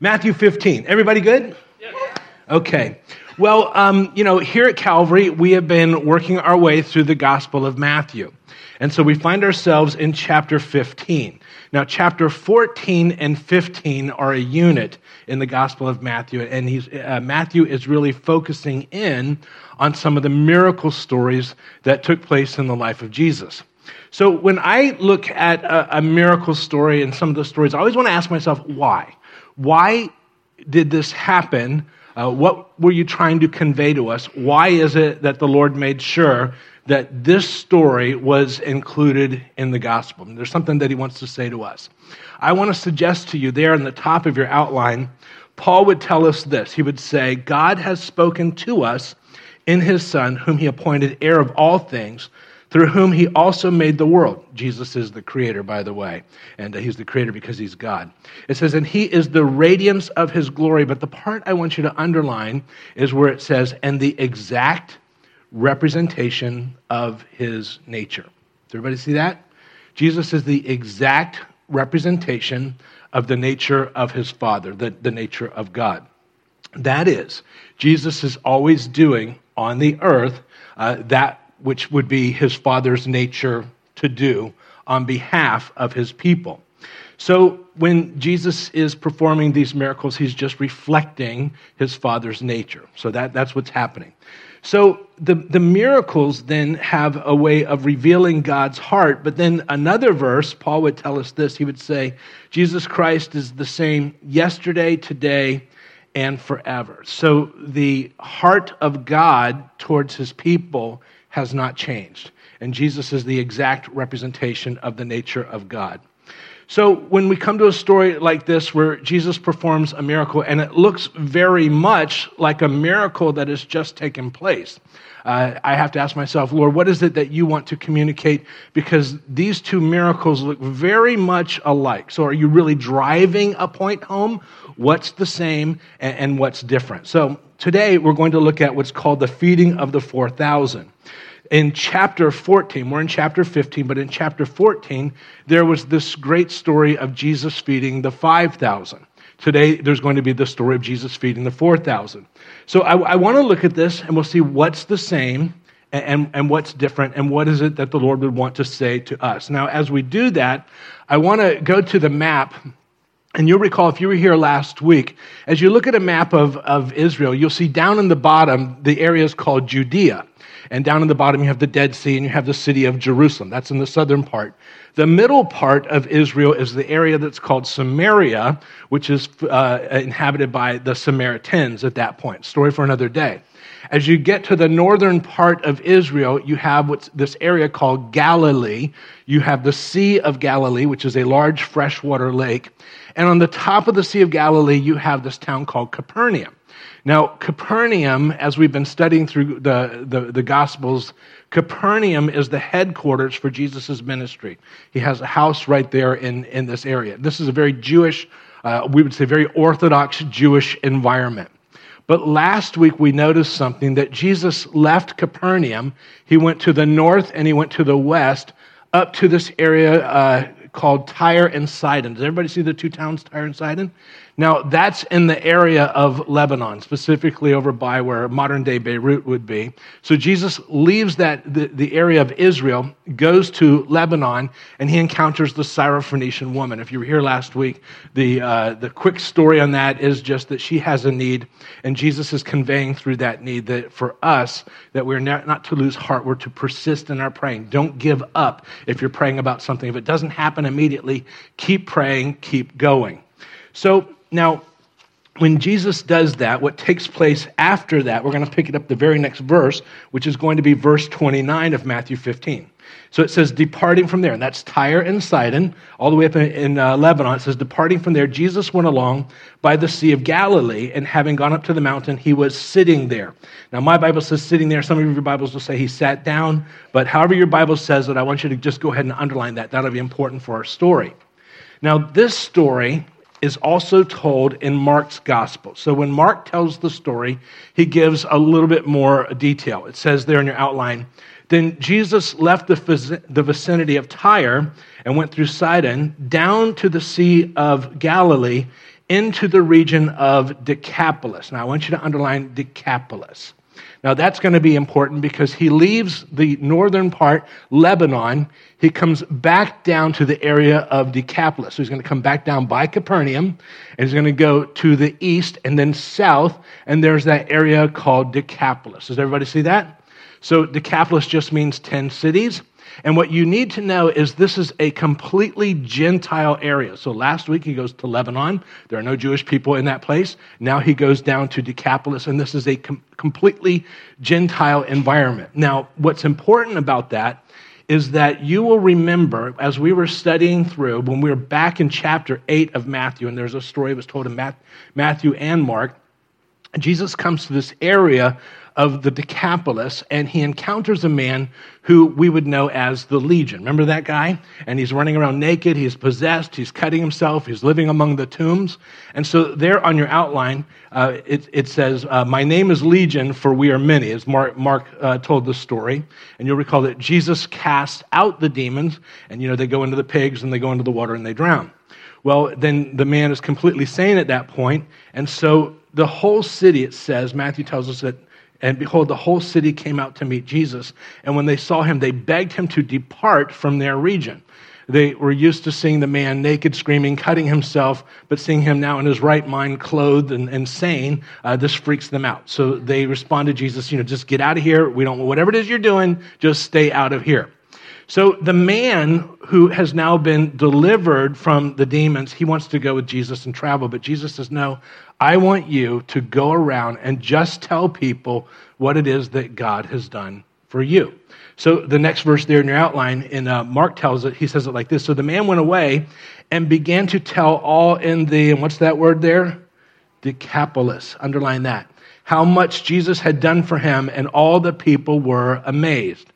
Matthew 15. Everybody good? Okay. Well, um, you know, here at Calvary, we have been working our way through the Gospel of Matthew. And so we find ourselves in chapter 15. Now, chapter 14 and 15 are a unit in the Gospel of Matthew, and he's, uh, Matthew is really focusing in on some of the miracle stories that took place in the life of Jesus. So when I look at a, a miracle story and some of the stories, I always want to ask myself, why? Why did this happen? Uh, what were you trying to convey to us? Why is it that the Lord made sure that this story was included in the gospel? And there's something that he wants to say to us. I want to suggest to you there in the top of your outline, Paul would tell us this. He would say, God has spoken to us in his Son, whom he appointed heir of all things through whom he also made the world. Jesus is the creator, by the way, and he's the creator because he's God. It says, and he is the radiance of his glory. But the part I want you to underline is where it says, and the exact representation of his nature. Does everybody see that? Jesus is the exact representation of the nature of his Father, the, the nature of God. That is, Jesus is always doing on the earth uh, that which would be his father's nature to do on behalf of his people. So when Jesus is performing these miracles, he's just reflecting his father's nature. So that, that's what's happening. So the, the miracles then have a way of revealing God's heart. But then another verse, Paul would tell us this. He would say, Jesus Christ is the same yesterday, today, and forever. So the heart of God towards his people has not changed. And Jesus is the exact representation of the nature of God. So when we come to a story like this where Jesus performs a miracle and it looks very much like a miracle that has just taken place, uh, I have to ask myself, Lord, what is it that you want to communicate? Because these two miracles look very much alike. So are you really driving a point home? What's the same and, and what's different? So today we're going to look at what's called the feeding of the 4,000 in chapter 14, we're in chapter 15, but in chapter 14, there was this great story of Jesus feeding the 5,000. Today, there's going to be the story of Jesus feeding the 4,000. So I, I want to look at this and we'll see what's the same and, and, and, what's different and what is it that the Lord would want to say to us. Now, as we do that, I want to go to the map. And you'll recall if you were here last week, as you look at a map of, of Israel, you'll see down in the bottom the area is called Judea. And down in the bottom, you have the Dead Sea and you have the city of Jerusalem. That's in the southern part. The middle part of Israel is the area that's called Samaria, which is uh, inhabited by the Samaritans at that point. Story for another day. As you get to the northern part of Israel, you have what's this area called Galilee. You have the Sea of Galilee, which is a large freshwater lake. And on the top of the Sea of Galilee, you have this town called Capernaum. Now, Capernaum, as we've been studying through the, the, the Gospels, Capernaum is the headquarters for Jesus' ministry. He has a house right there in, in this area. This is a very Jewish, uh, we would say, very Orthodox Jewish environment. But last week we noticed something that Jesus left Capernaum. He went to the north and he went to the west up to this area uh, called Tyre and Sidon. Does everybody see the two towns, Tyre and Sidon? Now, that's in the area of Lebanon, specifically over by where modern day Beirut would be. So Jesus leaves that, the, the area of Israel, goes to Lebanon, and he encounters the Syrophoenician woman. If you were here last week, the, uh, the quick story on that is just that she has a need, and Jesus is conveying through that need that for us, that we're not, not to lose heart, we're to persist in our praying. Don't give up if you're praying about something. If it doesn't happen immediately, keep praying, keep going. So now, when Jesus does that, what takes place after that, we're going to pick it up the very next verse, which is going to be verse 29 of Matthew 15. So it says, departing from there, and that's Tyre and Sidon, all the way up in, uh, Lebanon. It says, departing from there, Jesus went along by the Sea of Galilee, and having gone up to the mountain, he was sitting there. Now, my Bible says sitting there. Some of your Bibles will say he sat down, but however your Bible says it, I want you to just go ahead and underline that. That'll be important for our story. Now, this story is also told in Mark's gospel. So when Mark tells the story, he gives a little bit more detail. It says there in your outline, then Jesus left the, the vicinity of Tyre and went through Sidon down to the Sea of Galilee into the region of Decapolis. Now, I want you to underline Decapolis. Now, that's going to be important because he leaves the northern part, Lebanon. He comes back down to the area of Decapolis. So he's going to come back down by Capernaum, and he's going to go to the east and then south, and there's that area called Decapolis. Does everybody see that? So Decapolis just means 10 cities. And what you need to know is this is a completely Gentile area. So last week he goes to Lebanon. There are no Jewish people in that place. Now he goes down to Decapolis, and this is a com- completely Gentile environment. Now, what's important about that is that you will remember as we were studying through, when we were back in chapter 8 of Matthew, and there's a story that was told in Matthew and Mark, Jesus comes to this area of the Decapolis, and he encounters a man who we would know as the Legion. Remember that guy? And he's running around naked, he's possessed, he's cutting himself, he's living among the tombs. And so, there on your outline, uh, it, it, says, uh, My name is Legion, for we are many, as Mark, Mark uh, told the story. And you'll recall that Jesus cast out the demons, and you know, they go into the pigs and they go into the water and they drown. Well, then the man is completely sane at that point, and so the whole city, it says, Matthew tells us that and behold, the whole city came out to meet Jesus. And when they saw him, they begged him to depart from their region. They were used to seeing the man naked, screaming, cutting himself, but seeing him now in his right mind, clothed and, and sane, uh, this freaks them out. So they respond to Jesus, you know, just get out of here. We don't, whatever it is you're doing, just stay out of here. So the man who has now been delivered from the demons, he wants to go with Jesus and travel. But Jesus says, No, I want you to go around and just tell people what it is that God has done for you. So the next verse there in your outline, in uh, Mark tells it, he says it like this. So the man went away and began to tell all in the, and what's that word there? Decapolis. Underline that. How much Jesus had done for him, and all the people were amazed.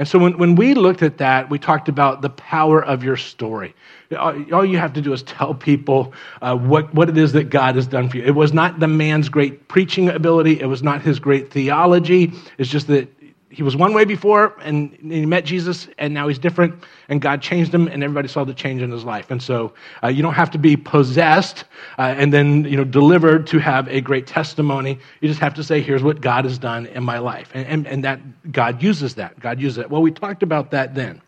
And so when, when we looked at that, we talked about the power of your story. All you have to do is tell people uh, what, what it is that God has done for you. It was not the man's great preaching ability, it was not his great theology. It's just that he was one way before and he met Jesus and now he's different and God changed him and everybody saw the change in his life. And so uh, you don't have to be possessed uh, and then you know delivered to have a great testimony. You just have to say, here's what God has done in my life. And, and, and that God uses that. God uses it. Well, we talked about that then.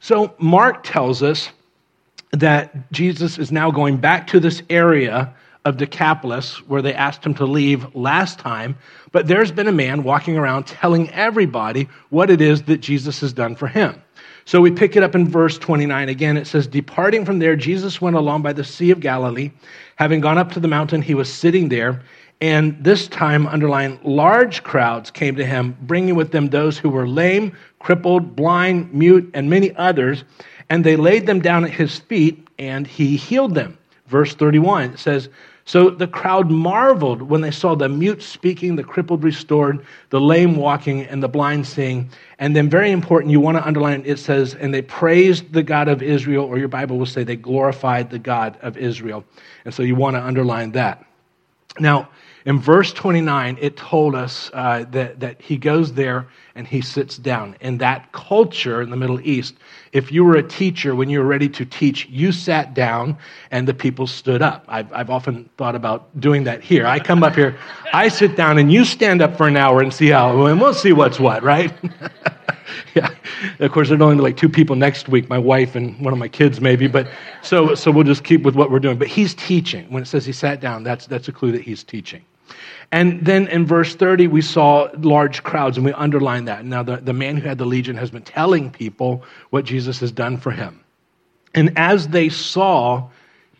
So Mark tells us that Jesus is now going back to this area of Decapolis where they asked him to leave last time. But there's been a man walking around telling everybody what it is that Jesus has done for him. So we pick it up in verse 29 again. It says, Departing from there, Jesus went along by the Sea of Galilee. Having gone up to the mountain, he was sitting there. And this time, underline, large crowds came to him, bringing with them those who were lame, crippled, blind, mute, and many others. And they laid them down at his feet, and he healed them. Verse 31 says, So the crowd marveled when they saw the mute speaking, the crippled restored, the lame walking, and the blind seeing. And then, very important, you want to underline it says, And they praised the God of Israel, or your Bible will say they glorified the God of Israel. And so you want to underline that. Now, in verse 29, it told us uh, that, that he goes there and he sits down. In that culture in the Middle East, if you were a teacher, when you were ready to teach, you sat down and the people stood up. I've, I've often thought about doing that here. I come up here, I sit down, and you stand up for an hour and see how, and we'll see what's what, right? yeah. Of course, there'd only be like two people next week, my wife and one of my kids, maybe. But so, so we'll just keep with what we're doing. But he's teaching. When it says he sat down, that's, that's a clue that he's teaching. And then in verse 30, we saw large crowds, and we underline that. Now, the, the man who had the legion has been telling people what Jesus has done for him. And as they saw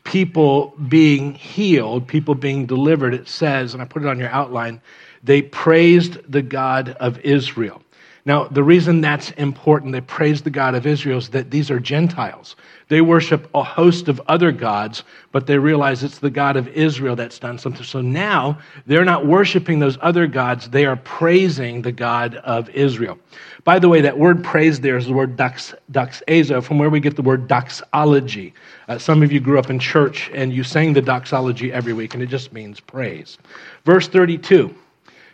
people being healed, people being delivered, it says, and I put it on your outline, they praised the God of Israel. Now, the reason that's important, they praise the God of Israel, is that these are Gentiles. They worship a host of other gods, but they realize it's the God of Israel that's done something. So now they're not worshiping those other gods, they are praising the God of Israel. By the way, that word praise there is the word dox, doxazo, from where we get the word doxology. Uh, some of you grew up in church and you sang the doxology every week, and it just means praise. Verse 32.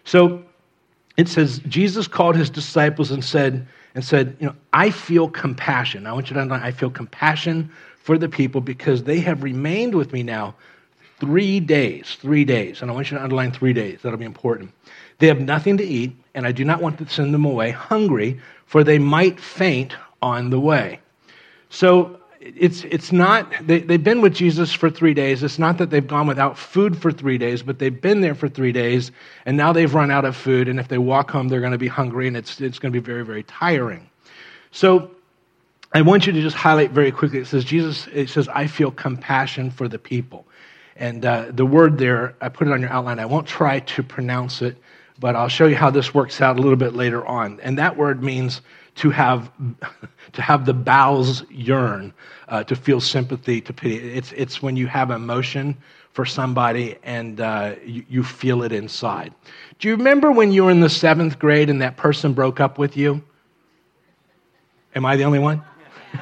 So it says Jesus called his disciples and said, and said, you know, I feel compassion. I want you to understand, I feel compassion for the people because they have remained with me now three days, three days, and I want you to underline three days. That'll be important. They have nothing to eat, and I do not want to send them away hungry, for they might faint on the way. So it's, it's not, they, they've been with Jesus for three days. It's not that they've gone without food for three days, but they've been there for three days, and now they've run out of food, and if they walk home, they're going to be hungry, and it's, it's going to be very, very tiring. So I want you to just highlight very quickly. It says, Jesus, it says, I feel compassion for the people. And uh, the word there, I put it on your outline. I won't try to pronounce it, but I'll show you how this works out a little bit later on. And that word means to have, to have the bowels yearn, uh, to feel sympathy, to pity. It's, it's when you have emotion for somebody and uh, you, you feel it inside. Do you remember when you were in the seventh grade and that person broke up with you? Am I the only one?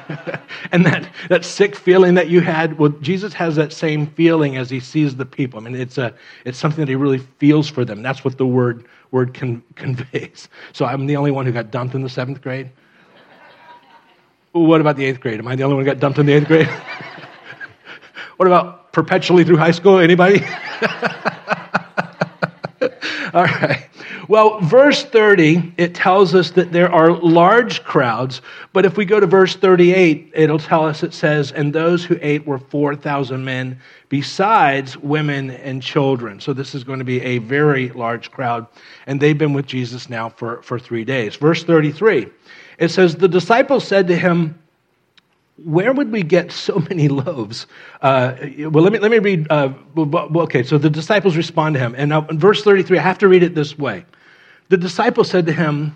and that, that sick feeling that you had, well, Jesus has that same feeling as he sees the people. I mean, it's, a, it's something that he really feels for them. That's what the word, word con- conveys. So I'm the only one who got dumped in the seventh grade? What about the eighth grade? Am I the only one who got dumped in the eighth grade? what about perpetually through high school? Anybody? All right. Well, verse 30, it tells us that there are large crowds, but if we go to verse 38, it'll tell us it says, and those who ate were 4,000 men, besides women and children. So this is going to be a very large crowd, and they've been with Jesus now for, for three days. Verse 33, it says, The disciples said to him, where would we get so many loaves? Uh, well, let me, let me read. Uh, okay, so the disciples respond to him. And now in verse 33, I have to read it this way. The disciples said to him,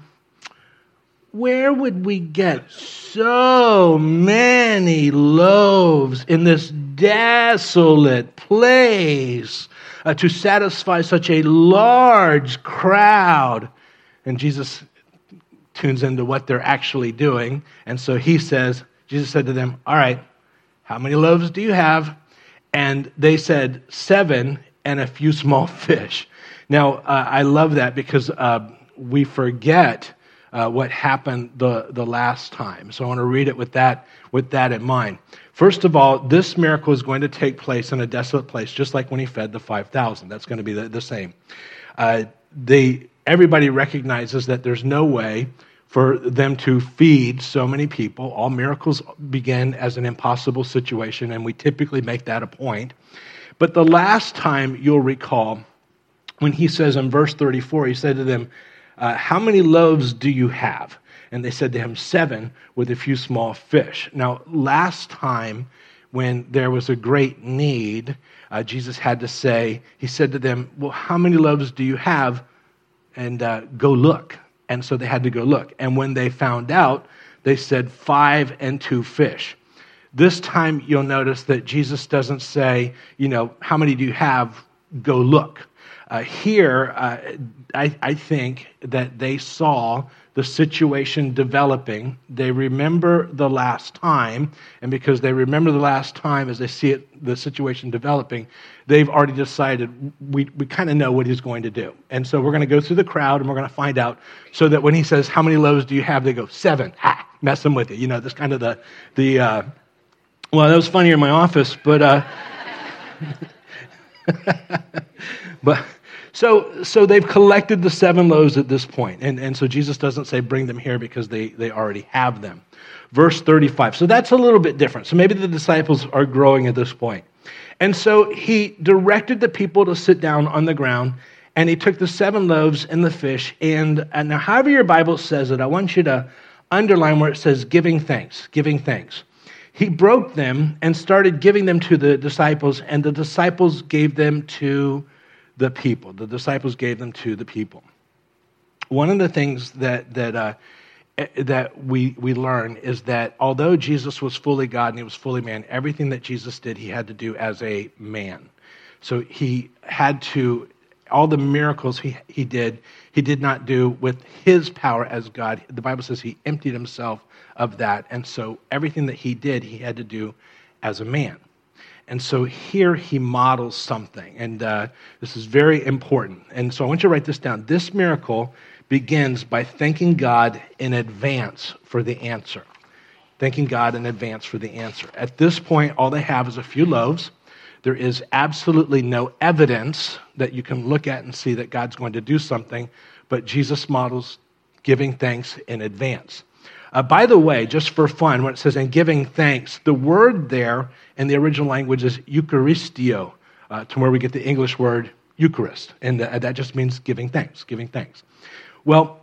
Where would we get so many loaves in this desolate place uh, to satisfy such a large crowd? And Jesus tunes into what they're actually doing. And so he says, Jesus said to them, All right, how many loaves do you have? And they said, Seven and a few small fish. Now, uh, I love that because uh, we forget uh, what happened the, the last time. So I want to read it with that, with that in mind. First of all, this miracle is going to take place in a desolate place, just like when he fed the 5,000. That's going to be the, the same. Uh, they, everybody recognizes that there's no way for them to feed so many people. All miracles begin as an impossible situation, and we typically make that a point. But the last time you'll recall, when he says in verse 34, he said to them, uh, How many loaves do you have? And they said to him, Seven with a few small fish. Now, last time when there was a great need, uh, Jesus had to say, He said to them, Well, how many loaves do you have? And uh, go look. And so they had to go look. And when they found out, they said, Five and two fish. This time you'll notice that Jesus doesn't say, you know, how many do you have? Go look. Uh, here, uh, I, I think that they saw the situation developing. They remember the last time, and because they remember the last time as they see it, the situation developing, they've already decided we, we kind of know what he's going to do. And so we're going to go through the crowd and we're going to find out so that when he says, How many loaves do you have? They go, Seven. Ha! Messing with you. You know, this kind of the, the uh, well, that was funnier in my office, but. Uh, but so, so they've collected the seven loaves at this point. And, and so Jesus doesn't say bring them here because they, they already have them. Verse 35. So that's a little bit different. So maybe the disciples are growing at this point. And so he directed the people to sit down on the ground and he took the seven loaves and the fish. And, and now, however your Bible says it, I want you to underline where it says giving thanks, giving thanks. He broke them and started giving them to the disciples, and the disciples gave them to the people. The disciples gave them to the people. One of the things that, that, uh, that we, we learn is that although Jesus was fully God and he was fully man, everything that Jesus did, he had to do as a man. So he had to, all the miracles he, he did, he did not do with his power as God. The Bible says he emptied himself of that. And so everything that he did, he had to do as a man. And so here he models something, and uh, this is very important. And so I want you to write this down. This miracle begins by thanking God in advance for the answer. Thanking God in advance for the answer. At this point, all they have is a few loaves. There is absolutely no evidence that you can look at and see that God's going to do something, but Jesus models giving thanks in advance. Uh, by the way, just for fun, when it says "and giving thanks, the word there in the original language is Eucharisteo, uh, to where we get the English word Eucharist. And uh, that just means giving thanks, giving thanks. Well,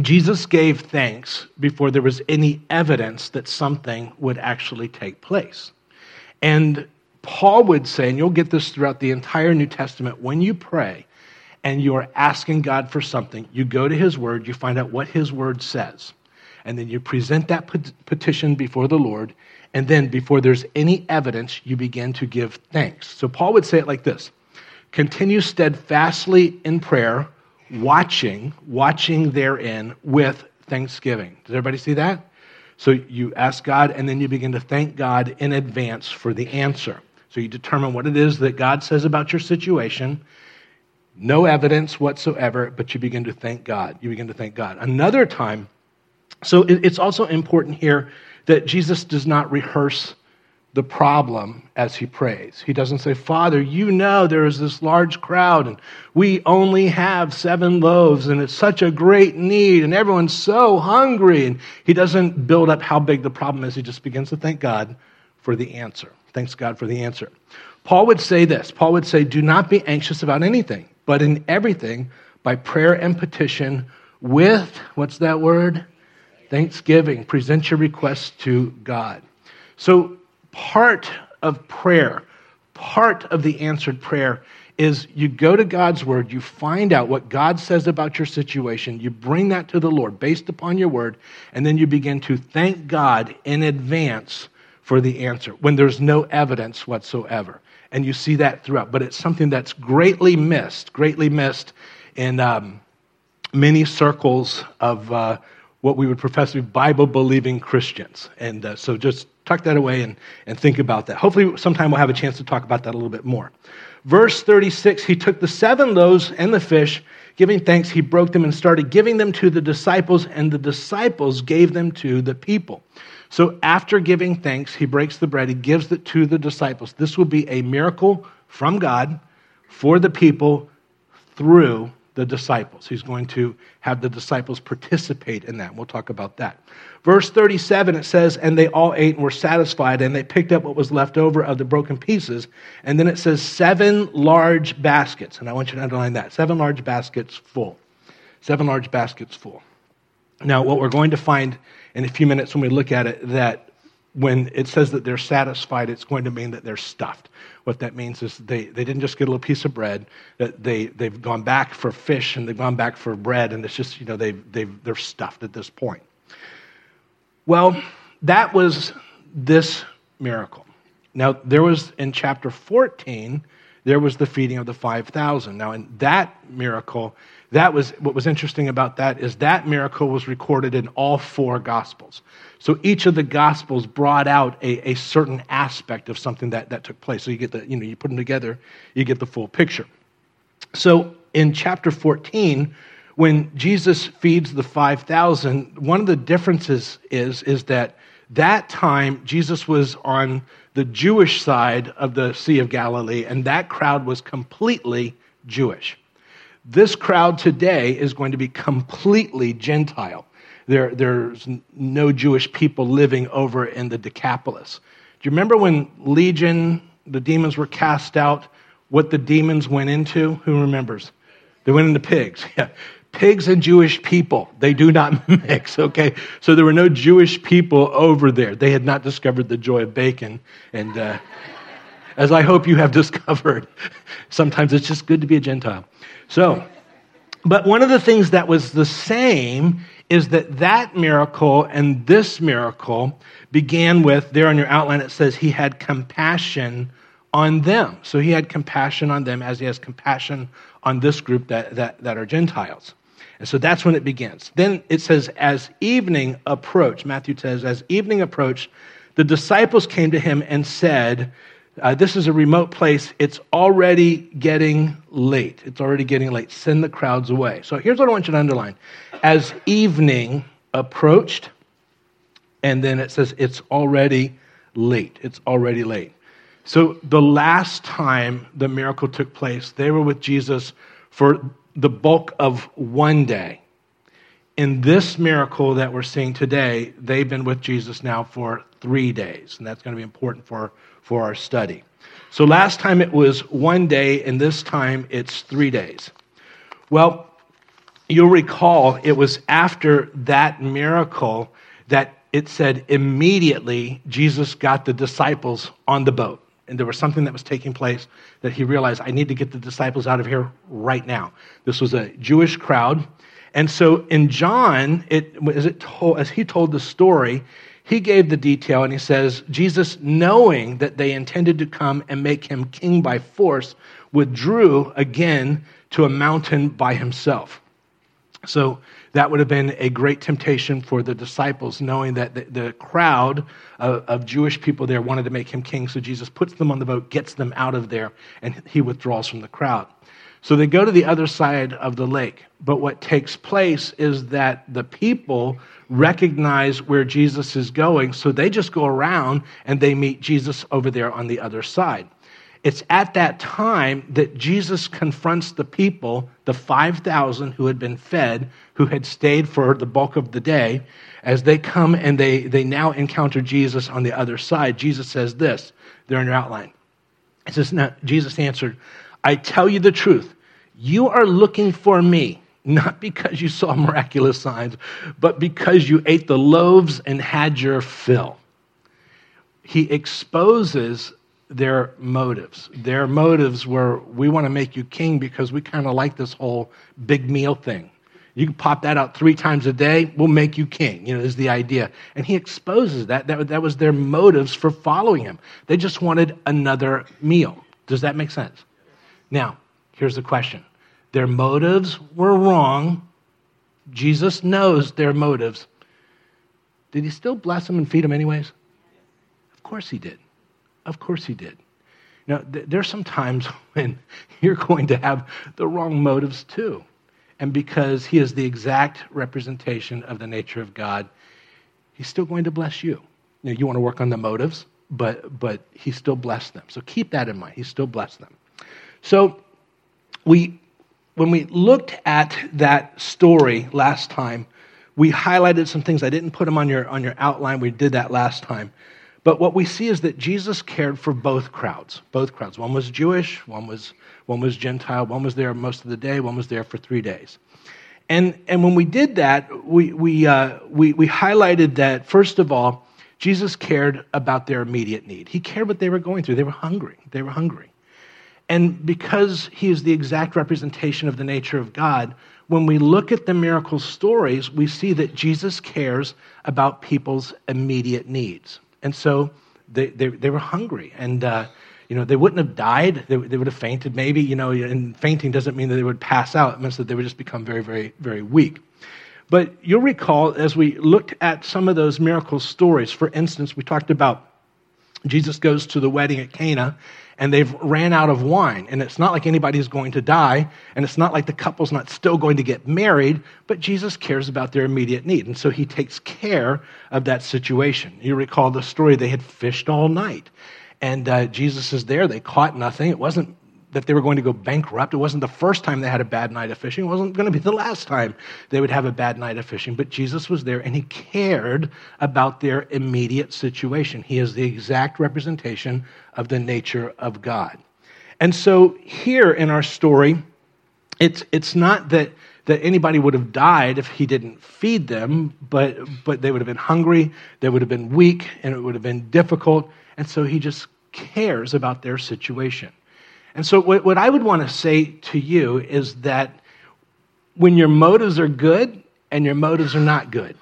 Jesus gave thanks before there was any evidence that something would actually take place. And Paul would say, and you'll get this throughout the entire New Testament, when you pray and you are asking God for something, you go to his word, you find out what his word says, and then you present that petition before the Lord, and then before there's any evidence, you begin to give thanks. So Paul would say it like this continue steadfastly in prayer, watching, watching therein with thanksgiving. Does everybody see that? So you ask God, and then you begin to thank God in advance for the answer. So you determine what it is that God says about your situation. No evidence whatsoever, but you begin to thank God. You begin to thank God. Another time, so it's also important here that Jesus does not rehearse the problem as he prays. He doesn't say, Father, you know there is this large crowd and we only have seven loaves and it's such a great need and everyone's so hungry. And he doesn't build up how big the problem is. He just begins to thank God for the answer. Thanks God for the answer. Paul would say this Paul would say, Do not be anxious about anything, but in everything, by prayer and petition, with, what's that word? Thanksgiving. Present your requests to God. So part of prayer, part of the answered prayer is you go to God's word, you find out what God says about your situation, you bring that to the Lord based upon your word, and then you begin to thank God in advance for the answer when there's no evidence whatsoever. And you see that throughout, but it's something that's greatly missed, greatly missed in um, many circles of uh, what we would profess to be Bible believing Christians. And uh, so just tuck that away and, and think about that. Hopefully, sometime we'll have a chance to talk about that a little bit more. Verse 36 He took the seven loaves and the fish, giving thanks, he broke them and started giving them to the disciples, and the disciples gave them to the people. So after giving thanks, he breaks the bread, he gives it to the disciples. This will be a miracle from God for the people through the disciples. He's going to have the disciples participate in that. We'll talk about that. Verse 37, it says, And they all ate and were satisfied, and they picked up what was left over of the broken pieces. And then it says, Seven large baskets. And I want you to underline that seven large baskets full. Seven large baskets full. Now, what we're going to find in a few minutes when we look at it, that when it says that they're satisfied, it's going to mean that they're stuffed. What that means is they, they didn't just get a little piece of bread, they, they've gone back for fish and they've gone back for bread, and it's just, you know, they've, they've, they're stuffed at this point. Well, that was this miracle. Now, there was in chapter 14, there was the feeding of the 5,000. Now, in that miracle, that was what was interesting about that is that miracle was recorded in all four gospels. So each of the gospels brought out a, a certain aspect of something that, that took place. So you get the, you know, you put them together, you get the full picture. So in chapter 14, when Jesus feeds the 5,000, one of the differences is, is that that time Jesus was on the Jewish side of the Sea of Galilee, and that crowd was completely Jewish. This crowd today is going to be completely Gentile. There, there's no Jewish people living over in the Decapolis. Do you remember when Legion, the demons were cast out, what the demons went into? Who remembers? They went into pigs. Yeah. Pigs and Jewish people, they do not mix, okay? So there were no Jewish people over there. They had not discovered the joy of bacon. And uh, as I hope you have discovered, sometimes it's just good to be a Gentile. So, but one of the things that was the same is that that miracle and this miracle began with, there on your outline, it says he had compassion on them. So he had compassion on them as he has compassion on this group that, that, that are Gentiles. And so that's when it begins. Then it says, as evening approached, Matthew says, as evening approached, the disciples came to him and said, uh, this is a remote place. It's already getting late. It's already getting late. Send the crowds away. So here's what I want you to underline. As evening approached, and then it says it's already late. It's already late. So the last time the miracle took place, they were with Jesus for the bulk of one day. In this miracle that we're seeing today, they've been with Jesus now for three days, and that's going to be important for, for our study. So last time it was one day, and this time it's three days. Well, you'll recall it was after that miracle that it said immediately Jesus got the disciples on the boat. And there was something that was taking place that he realized, I need to get the disciples out of here right now. This was a Jewish crowd. And so in John, it, as, it told, as he told the story, he gave the detail and he says, Jesus, knowing that they intended to come and make him king by force, withdrew again to a mountain by himself. So that would have been a great temptation for the disciples, knowing that the, the crowd of, of, Jewish people there wanted to make him king. So Jesus puts them on the boat, gets them out of there, and he withdraws from the crowd. So they go to the other side of the lake. But what takes place is that the people recognize where Jesus is going, so they just go around and they meet Jesus over there on the other side. It's at that time that Jesus confronts the people, the 5,000 who had been fed, who had stayed for the bulk of the day. As they come and they, they now encounter Jesus on the other side, Jesus says this. They're in your outline. It says, now, Jesus answered, I tell you the truth. You are looking for me, not because you saw miraculous signs, but because you ate the loaves and had your fill. He exposes their motives. Their motives were, we want to make you king because we kind of like this whole big meal thing. You can pop that out three times a day, we'll make you king, you know, is the idea. And he exposes that. That, that was their motives for following him. They just wanted another meal. Does that make sense? Now, here's the question their motives were wrong. Jesus knows their motives. Did he still bless them and feed them anyways? Of course he did. Of course he did. Now, th- there's some times when you're going to have the wrong motives too. And because he is the exact representation of the nature of God, he's still going to bless you. Now, you want to work on the motives, but, but he still blessed them. So keep that in mind. He still blessed them. So we, when we looked at that story last time, we highlighted some things. I didn't put them on your, on your outline. We did that last time. But what we see is that Jesus cared for both crowds. Both crowds. One was Jewish, one was, one was Gentile, one was there most of the day, one was there for three days. And, and when we did that, we, we, uh, we, we highlighted that, first of all, Jesus cared about their immediate need. He cared what they were going through. They were hungry. They were hungry. And because he is the exact representation of the nature of God, when we look at the miracle stories, we see that Jesus cares about people's immediate needs. And so they, they, they were hungry. And, uh, you know, they wouldn't have died. They, they would have fainted maybe, you know, and fainting doesn't mean that they would pass out. It means that they would just become very, very, very weak. But you'll recall as we looked at some of those miracle stories, for instance, we talked about Jesus goes to the wedding at Cana and they've ran out of wine. And it's not like anybody's going to die, and it's not like the couple's not still going to get married, but Jesus cares about their immediate need. And so he takes care of that situation. You recall the story, they had fished all night. And uh, Jesus is there. They caught nothing. It wasn't that they were going to go bankrupt. It wasn't the first time they had a bad night of fishing. It wasn't going to be the last time they would have a bad night of fishing. But Jesus was there and he cared about their immediate situation. He is the exact representation of the nature of God. And so here in our story, it's, it's not that, that anybody would have died if he didn't feed them, but, but they would have been hungry, they would have been weak, and it would have been difficult. And so he just cares about their situation. And so, what, what I would want to say to you is that when your motives are good and your motives are not good,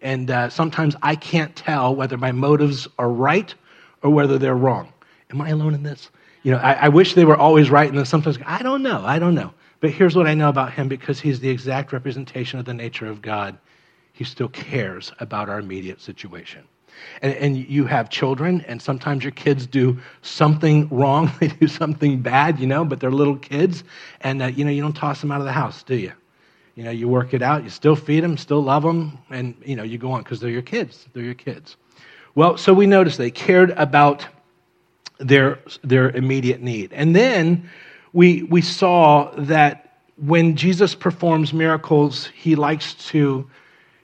and uh, sometimes I can't tell whether my motives are right or whether they're wrong. Am I alone in this? You know, I, I wish they were always right, and then sometimes I don't know, I don't know. But here's what I know about him because he's the exact representation of the nature of God. He still cares about our immediate situation and, and you have children, and sometimes your kids do something wrong, they do something bad, you know, but they're little kids, and uh, you know you don't toss them out of the house, do you? You know, you work it out, you still feed them, still love them, and you know you go on because they're your kids. They're your kids. Well, so we noticed they cared about their, their immediate need. And then we, we saw that when Jesus performs miracles, he likes to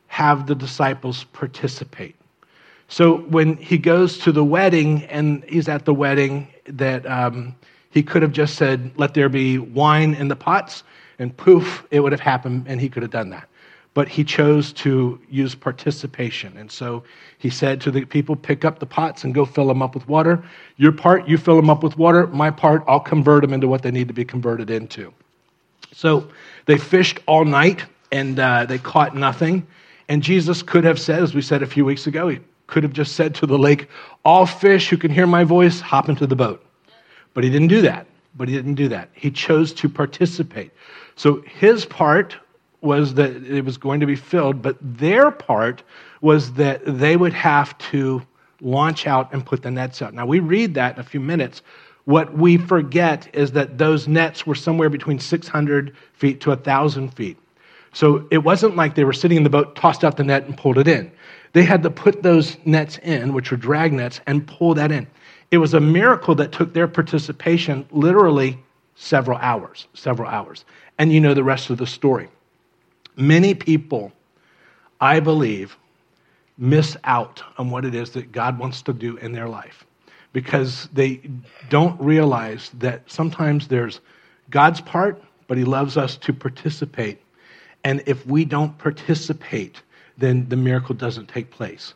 have the disciples participate. So when he goes to the wedding and he's at the wedding, that um, he could have just said, Let there be wine in the pots, and poof, it would have happened, and he could have done that. But he chose to use participation. And so he said to the people, Pick up the pots and go fill them up with water. Your part, you fill them up with water. My part, I'll convert them into what they need to be converted into. So they fished all night and uh, they caught nothing. And Jesus could have said, as we said a few weeks ago, he could have just said to the lake, All fish who can hear my voice, hop into the boat. But he didn't do that. But he didn't do that. He chose to participate. So his part was that it was going to be filled, but their part was that they would have to launch out and put the nets out. Now, we read that in a few minutes. What we forget is that those nets were somewhere between 600 feet to 1,000 feet. So it wasn't like they were sitting in the boat, tossed out the net, and pulled it in. They had to put those nets in, which were drag nets, and pull that in. It was a miracle that took their participation literally several hours, several hours. And you know the rest of the story. Many people, I believe, miss out on what it is that God wants to do in their life because they don't realize that sometimes there's God's part, but He loves us to participate. And if we don't participate, then the miracle doesn't take place.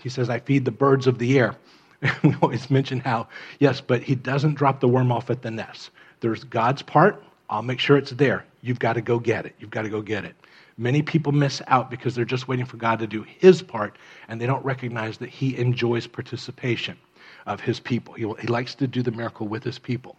He says, I feed the birds of the air. we always mention how, yes, but he doesn't drop the worm off at the nest. There's God's part. I'll make sure it's there. You've got to go get it. You've got to go get it. Many people miss out because they're just waiting for God to do his part and they don't recognize that he enjoys participation of his people. He, he likes to do the miracle with his people.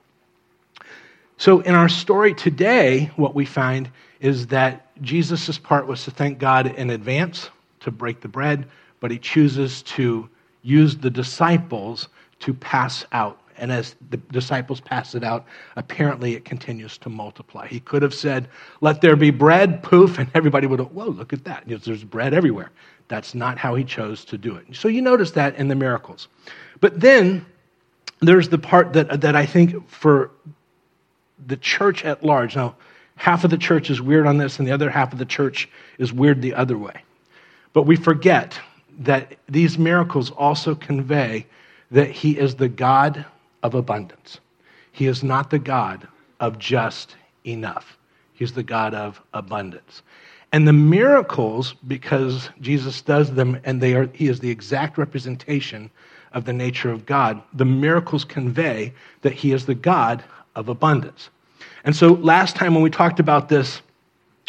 So, in our story today, what we find is that Jesus' part was to thank God in advance to break the bread, but he chooses to use the disciples to pass out. And as the disciples pass it out, apparently it continues to multiply. He could have said, Let there be bread, poof, and everybody would have, Whoa, look at that. There's bread everywhere. That's not how he chose to do it. So you notice that in the miracles. But then there's the part that, that I think for the church at large, now, half of the church is weird on this, and the other half of the church is weird the other way. But we forget that these miracles also convey that he is the God of abundance. He is not the God of just enough. He's the God of abundance. And the miracles, because Jesus does them and they are, he is the exact representation of the nature of God, the miracles convey that he is the God of abundance. And so last time when we talked about this,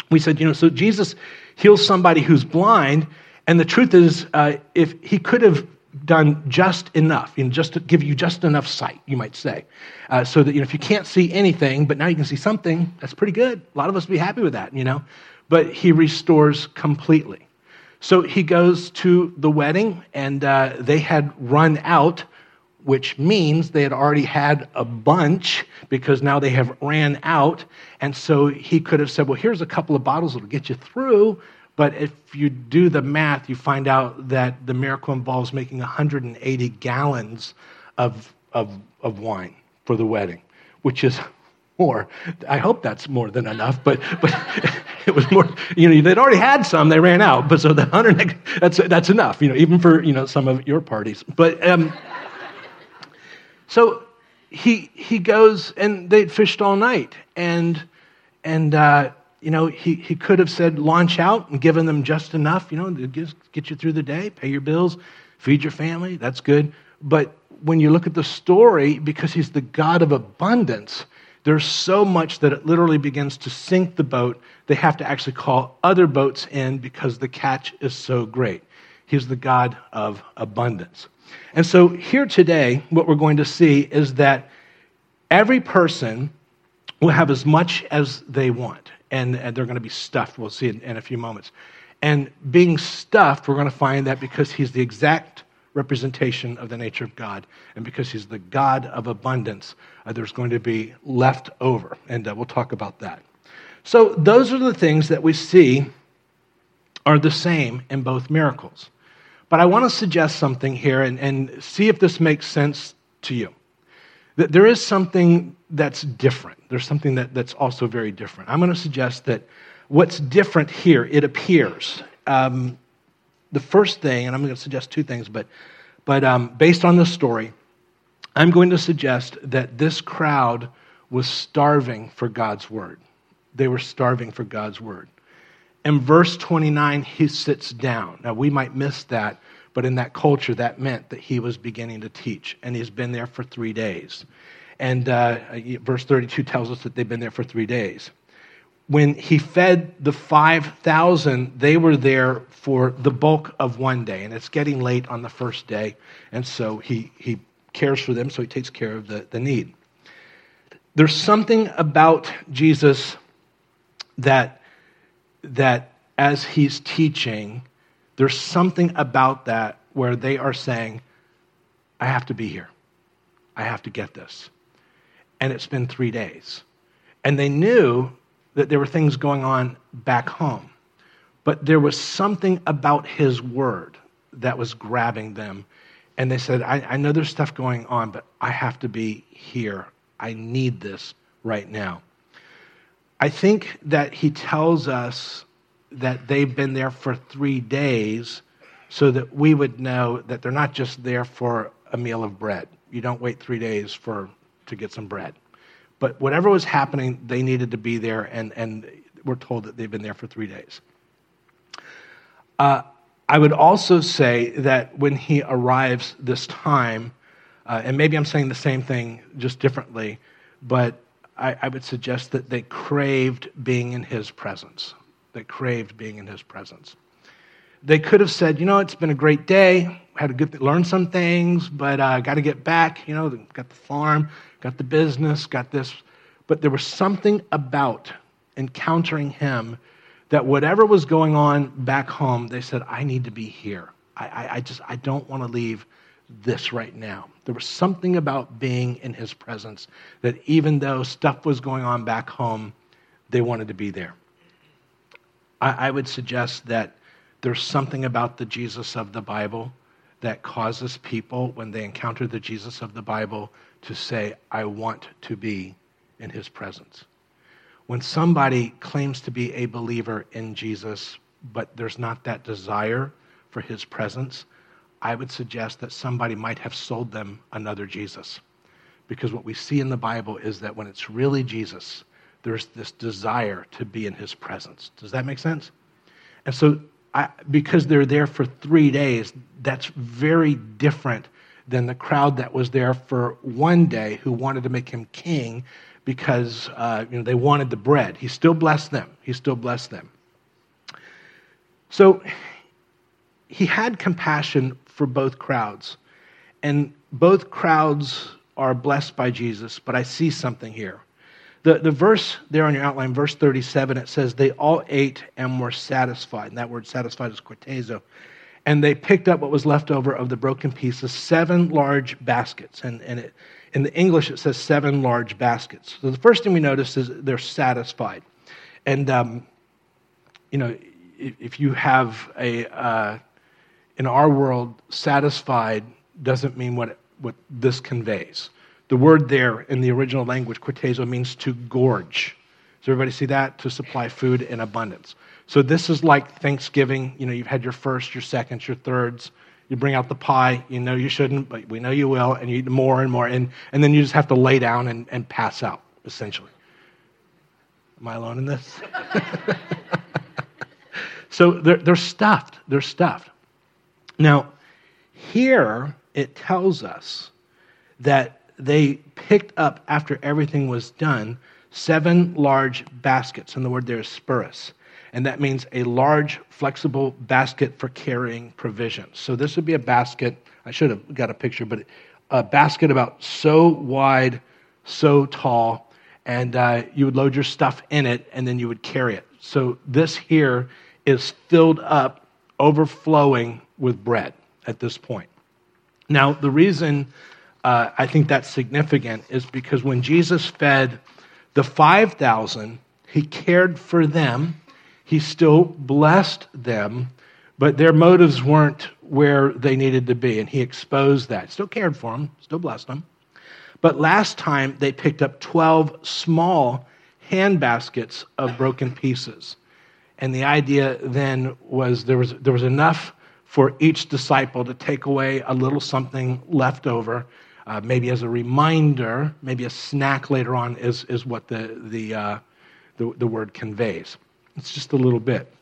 we said, you know, so Jesus heals somebody who's blind, and the truth is, uh, if he could have done just enough, you know, just to give you just enough sight, you might say, uh, so that you know if you can't see anything, but now you can see something, that's pretty good. A lot of us would be happy with that, you know. But he restores completely. So he goes to the wedding, and uh, they had run out, which means they had already had a bunch because now they have ran out. And so he could have said, Well, here's a couple of bottles that'll get you through. But if you do the math, you find out that the miracle involves making 180 gallons of, of, of wine for the wedding, which is more. I hope that's more than enough, but, but it was more, you know, they'd already had some, they ran out, but so the 100, that's, that's enough, you know, even for, you know, some of your parties. But, um, so he, he goes and they'd fished all night and, and, uh, you know, he, he could have said, launch out and given them just enough, you know, to get, get you through the day, pay your bills, feed your family. That's good. But when you look at the story, because he's the God of abundance, there's so much that it literally begins to sink the boat. They have to actually call other boats in because the catch is so great. He's the God of abundance. And so, here today, what we're going to see is that every person will have as much as they want and, and they're going to be stuffed. We'll see in, in a few moments. And being stuffed, we're going to find that because he's the exact representation of the nature of God, and because he's the God of abundance, uh, there's going to be left over. And uh, we'll talk about that. So, those are the things that we see are the same in both miracles. But I want to suggest something here and, and see if this makes sense to you. That there is something that's different. There's something that, that's also very different. I'm going to suggest that what's different here, it appears. Um, the first thing, and I'm going to suggest two things, but, but um, based on the story, I'm going to suggest that this crowd was starving for God's word. They were starving for God's word. In verse 29, he sits down. Now, we might miss that, but in that culture, that meant that he was beginning to teach, and he's been there for three days. And uh, verse 32 tells us that they've been there for three days. When he fed the 5,000, they were there for the bulk of one day, and it's getting late on the first day, and so he, he cares for them, so he takes care of the, the need. There's something about Jesus that, that as he's teaching, there's something about that where they are saying, I have to be here. I have to get this. And it's been three days. And they knew that there were things going on back home. But there was something about his word that was grabbing them. And they said, I, I know there's stuff going on, but I have to be here. I need this right now. I think that he tells us that they've been there for three days so that we would know that they're not just there for a meal of bread. You don't wait three days for, to get some bread. But whatever was happening, they needed to be there, and, and we're told that they've been there for three days. Uh, I would also say that when he arrives this time, uh, and maybe I'm saying the same thing just differently, but I, I would suggest that they craved being in his presence They craved being in his presence. They could have said, you know, it's been a great day, had a good, learn some things, but I uh, got to get back. You know, got the farm, got the business, got this. But there was something about encountering him that whatever was going on back home, they said, I need to be here. I, I, I just, I don't want to leave this right now. There was something about being in his presence that even though stuff was going on back home, they wanted to be there. I, I would suggest that there's something about the Jesus of the Bible that causes people, when they encounter the Jesus of the Bible, to say, I want to be in his presence. When somebody claims to be a believer in Jesus, but there's not that desire for his presence, I would suggest that somebody might have sold them another Jesus. Because what we see in the Bible is that when it's really Jesus, there's this desire to be in his presence. Does that make sense? And so, I, because they're there for three days, that's very different than the crowd that was there for one day who wanted to make him king because uh, you know, they wanted the bread. He still blessed them. He still blessed them. So he had compassion for both crowds. And both crowds are blessed by Jesus, but I see something here. The, the verse there on your outline, verse 37, it says, They all ate and were satisfied. And that word satisfied is chortazo. And they picked up what was left over of the broken pieces, seven large baskets. And, and it, in the English, it says seven large baskets. So the first thing we notice is they're satisfied. And, um, you know, if, if, you have a, uh, in our world, satisfied doesn't mean what, it, what this conveys. The word there in the original language, chortazo, means to gorge. Does everybody see that? To supply food in abundance. So this is like Thanksgiving. You know, you've had your first, your seconds, your thirds. You bring out the pie. You know you shouldn't, but we know you will, and you eat more and more. And, and then you just have to lay down and, and pass out, essentially. Am I alone in this? so they're, they're stuffed. They're stuffed. Now, here it tells us that they picked up, after everything was done, seven large baskets. And the word there is spuris. And that means a large, flexible basket for carrying provisions. So this would be a basket. I should have got a picture, but a basket about so wide, so tall, and uh, you would load your stuff in it, and then you would carry it. So this here is filled up, overflowing with bread at this point. Now, the reason uh, I think that's significant is because when Jesus fed the 5,000, he cared for them, he still blessed them, but their motives weren't where they needed to be, and he exposed that. Still cared for them, still blessed them, But last time they picked up 12 small hand baskets of broken pieces. And the idea then was there was, there was enough for each disciple to take away a little something left over, uh, maybe as a reminder, maybe a snack later on, is, is what the, the, uh, the, the word conveys. It's just a little bit.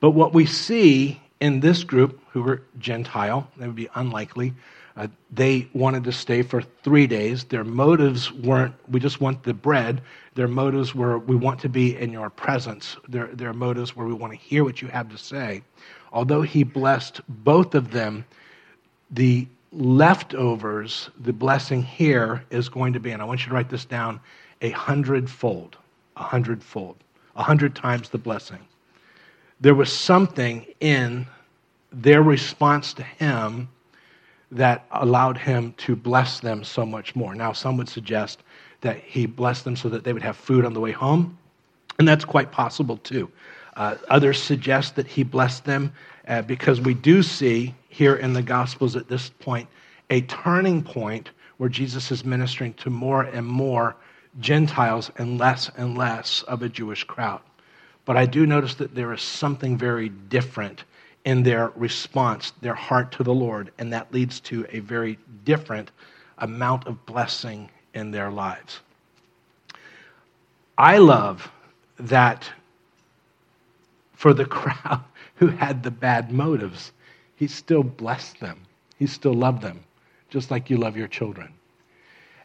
But what we see in this group, who were Gentile, that would be unlikely, uh, they wanted to stay for three days. Their motives weren't, we just want the bread. Their motives were, we want to be in your presence. Their, their motives were, we want to hear what you have to say. Although he blessed both of them, the leftovers, the blessing here is going to be, and I want you to write this down, a hundredfold. A hundredfold. A hundred times the blessing. There was something in their response to him that allowed him to bless them so much more. Now, some would suggest that he blessed them so that they would have food on the way home, and that's quite possible too. Uh, others suggest that he blessed them uh, because we do see here in the Gospels at this point a turning point where Jesus is ministering to more and more Gentiles and less and less of a Jewish crowd. But I do notice that there is something very different in their response, their heart to the Lord, and that leads to a very different amount of blessing in their lives. I love that for the crowd who had the bad motives, he still blessed them. He still loved them, just like you love your children.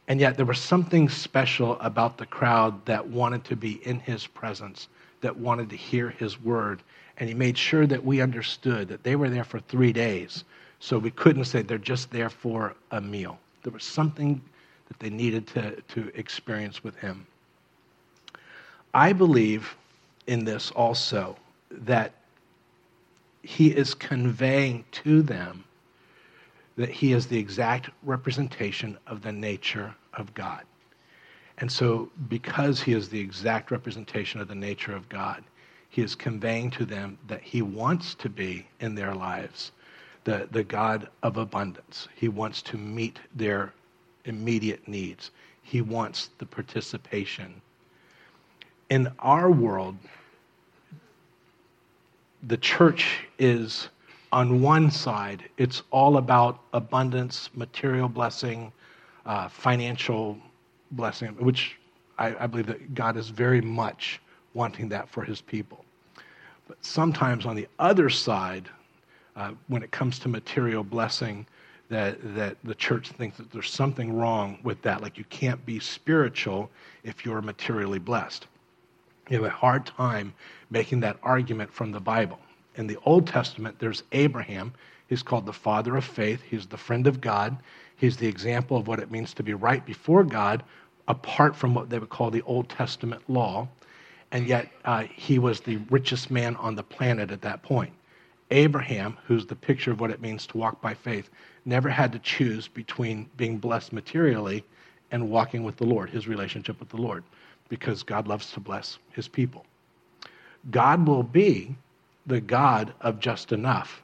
And yet, there was something special about the crowd that wanted to be in his presence, that wanted to hear his word, and he made sure that we understood that they were there for three days. So we couldn't say they're just there for a meal. There was something that they needed to, to experience with him. I believe in this also that he is conveying to them that he is the exact representation of the nature of God. And so, because he is the exact representation of the nature of God, he is conveying to them that he wants to be in their lives the, the God of abundance. He wants to meet their immediate needs. He wants the participation. In our world, the church is on one side, it's all about abundance, material blessing, uh, financial blessing, which I, I believe that God is very much wanting that for his people. But sometimes on the other side, uh, when it comes to material blessing, that, that the church thinks that there's something wrong with that. Like you can't be spiritual if you're materially blessed. You have a hard time making that argument from the Bible. In the Old Testament, there's Abraham. He's called the father of faith. He's the friend of God. He's the example of what it means to be right before God, apart from what they would call the Old Testament law and yet uh, he was the richest man on the planet at that point. Abraham, who's the picture of what it means to walk by faith, never had to choose between being blessed materially and walking with the Lord, his relationship with the Lord, because God loves to bless his people. God will be the God of just enough,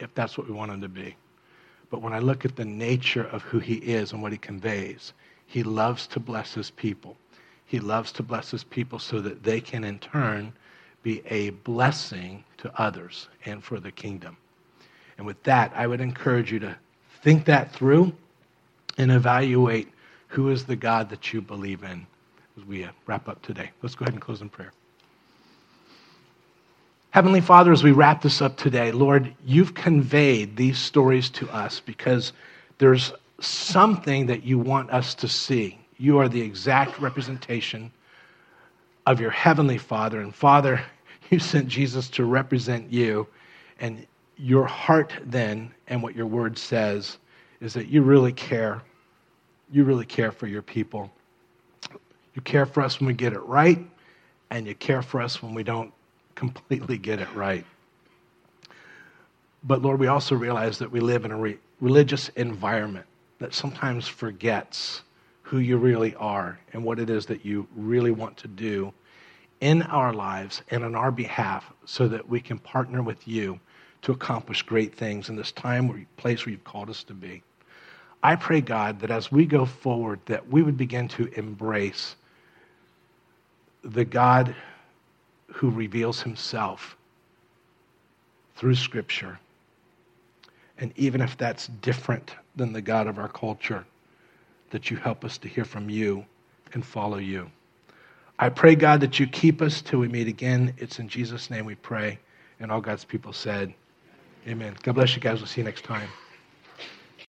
if that's what we want him to be. But when I look at the nature of who he is and what he conveys, he loves to bless his people. He loves to bless his people so that they can, in turn, be a blessing to others and for the kingdom. And with that, I would encourage you to think that through and evaluate who is the God that you believe in as we uh, wrap up today. Let's go ahead and close in prayer. Heavenly Father, as we wrap this up today, Lord, you've conveyed these stories to us because there's something that you want us to see. You are the exact representation of your heavenly Father. And Father, you sent Jesus to represent you. And your heart, then, and what your word says, is that you really care. You really care for your people. You care for us when we get it right, and you care for us when we don't completely get it right. But Lord, we also realize that we live in a re- religious environment that sometimes forgets who you really are and what it is that you really want to do in our lives and on our behalf so that we can partner with you to accomplish great things in this time or place where you've called us to be. I pray, God, that as we go forward, that we would begin to embrace the God who reveals himself through Scripture. And even if that's different than the God of our culture, that you help us to hear from you and follow you. I pray, God, that you keep us till we meet again. It's in Jesus' name we pray. And all God's people said, Amen. God bless you guys. We'll see you next time.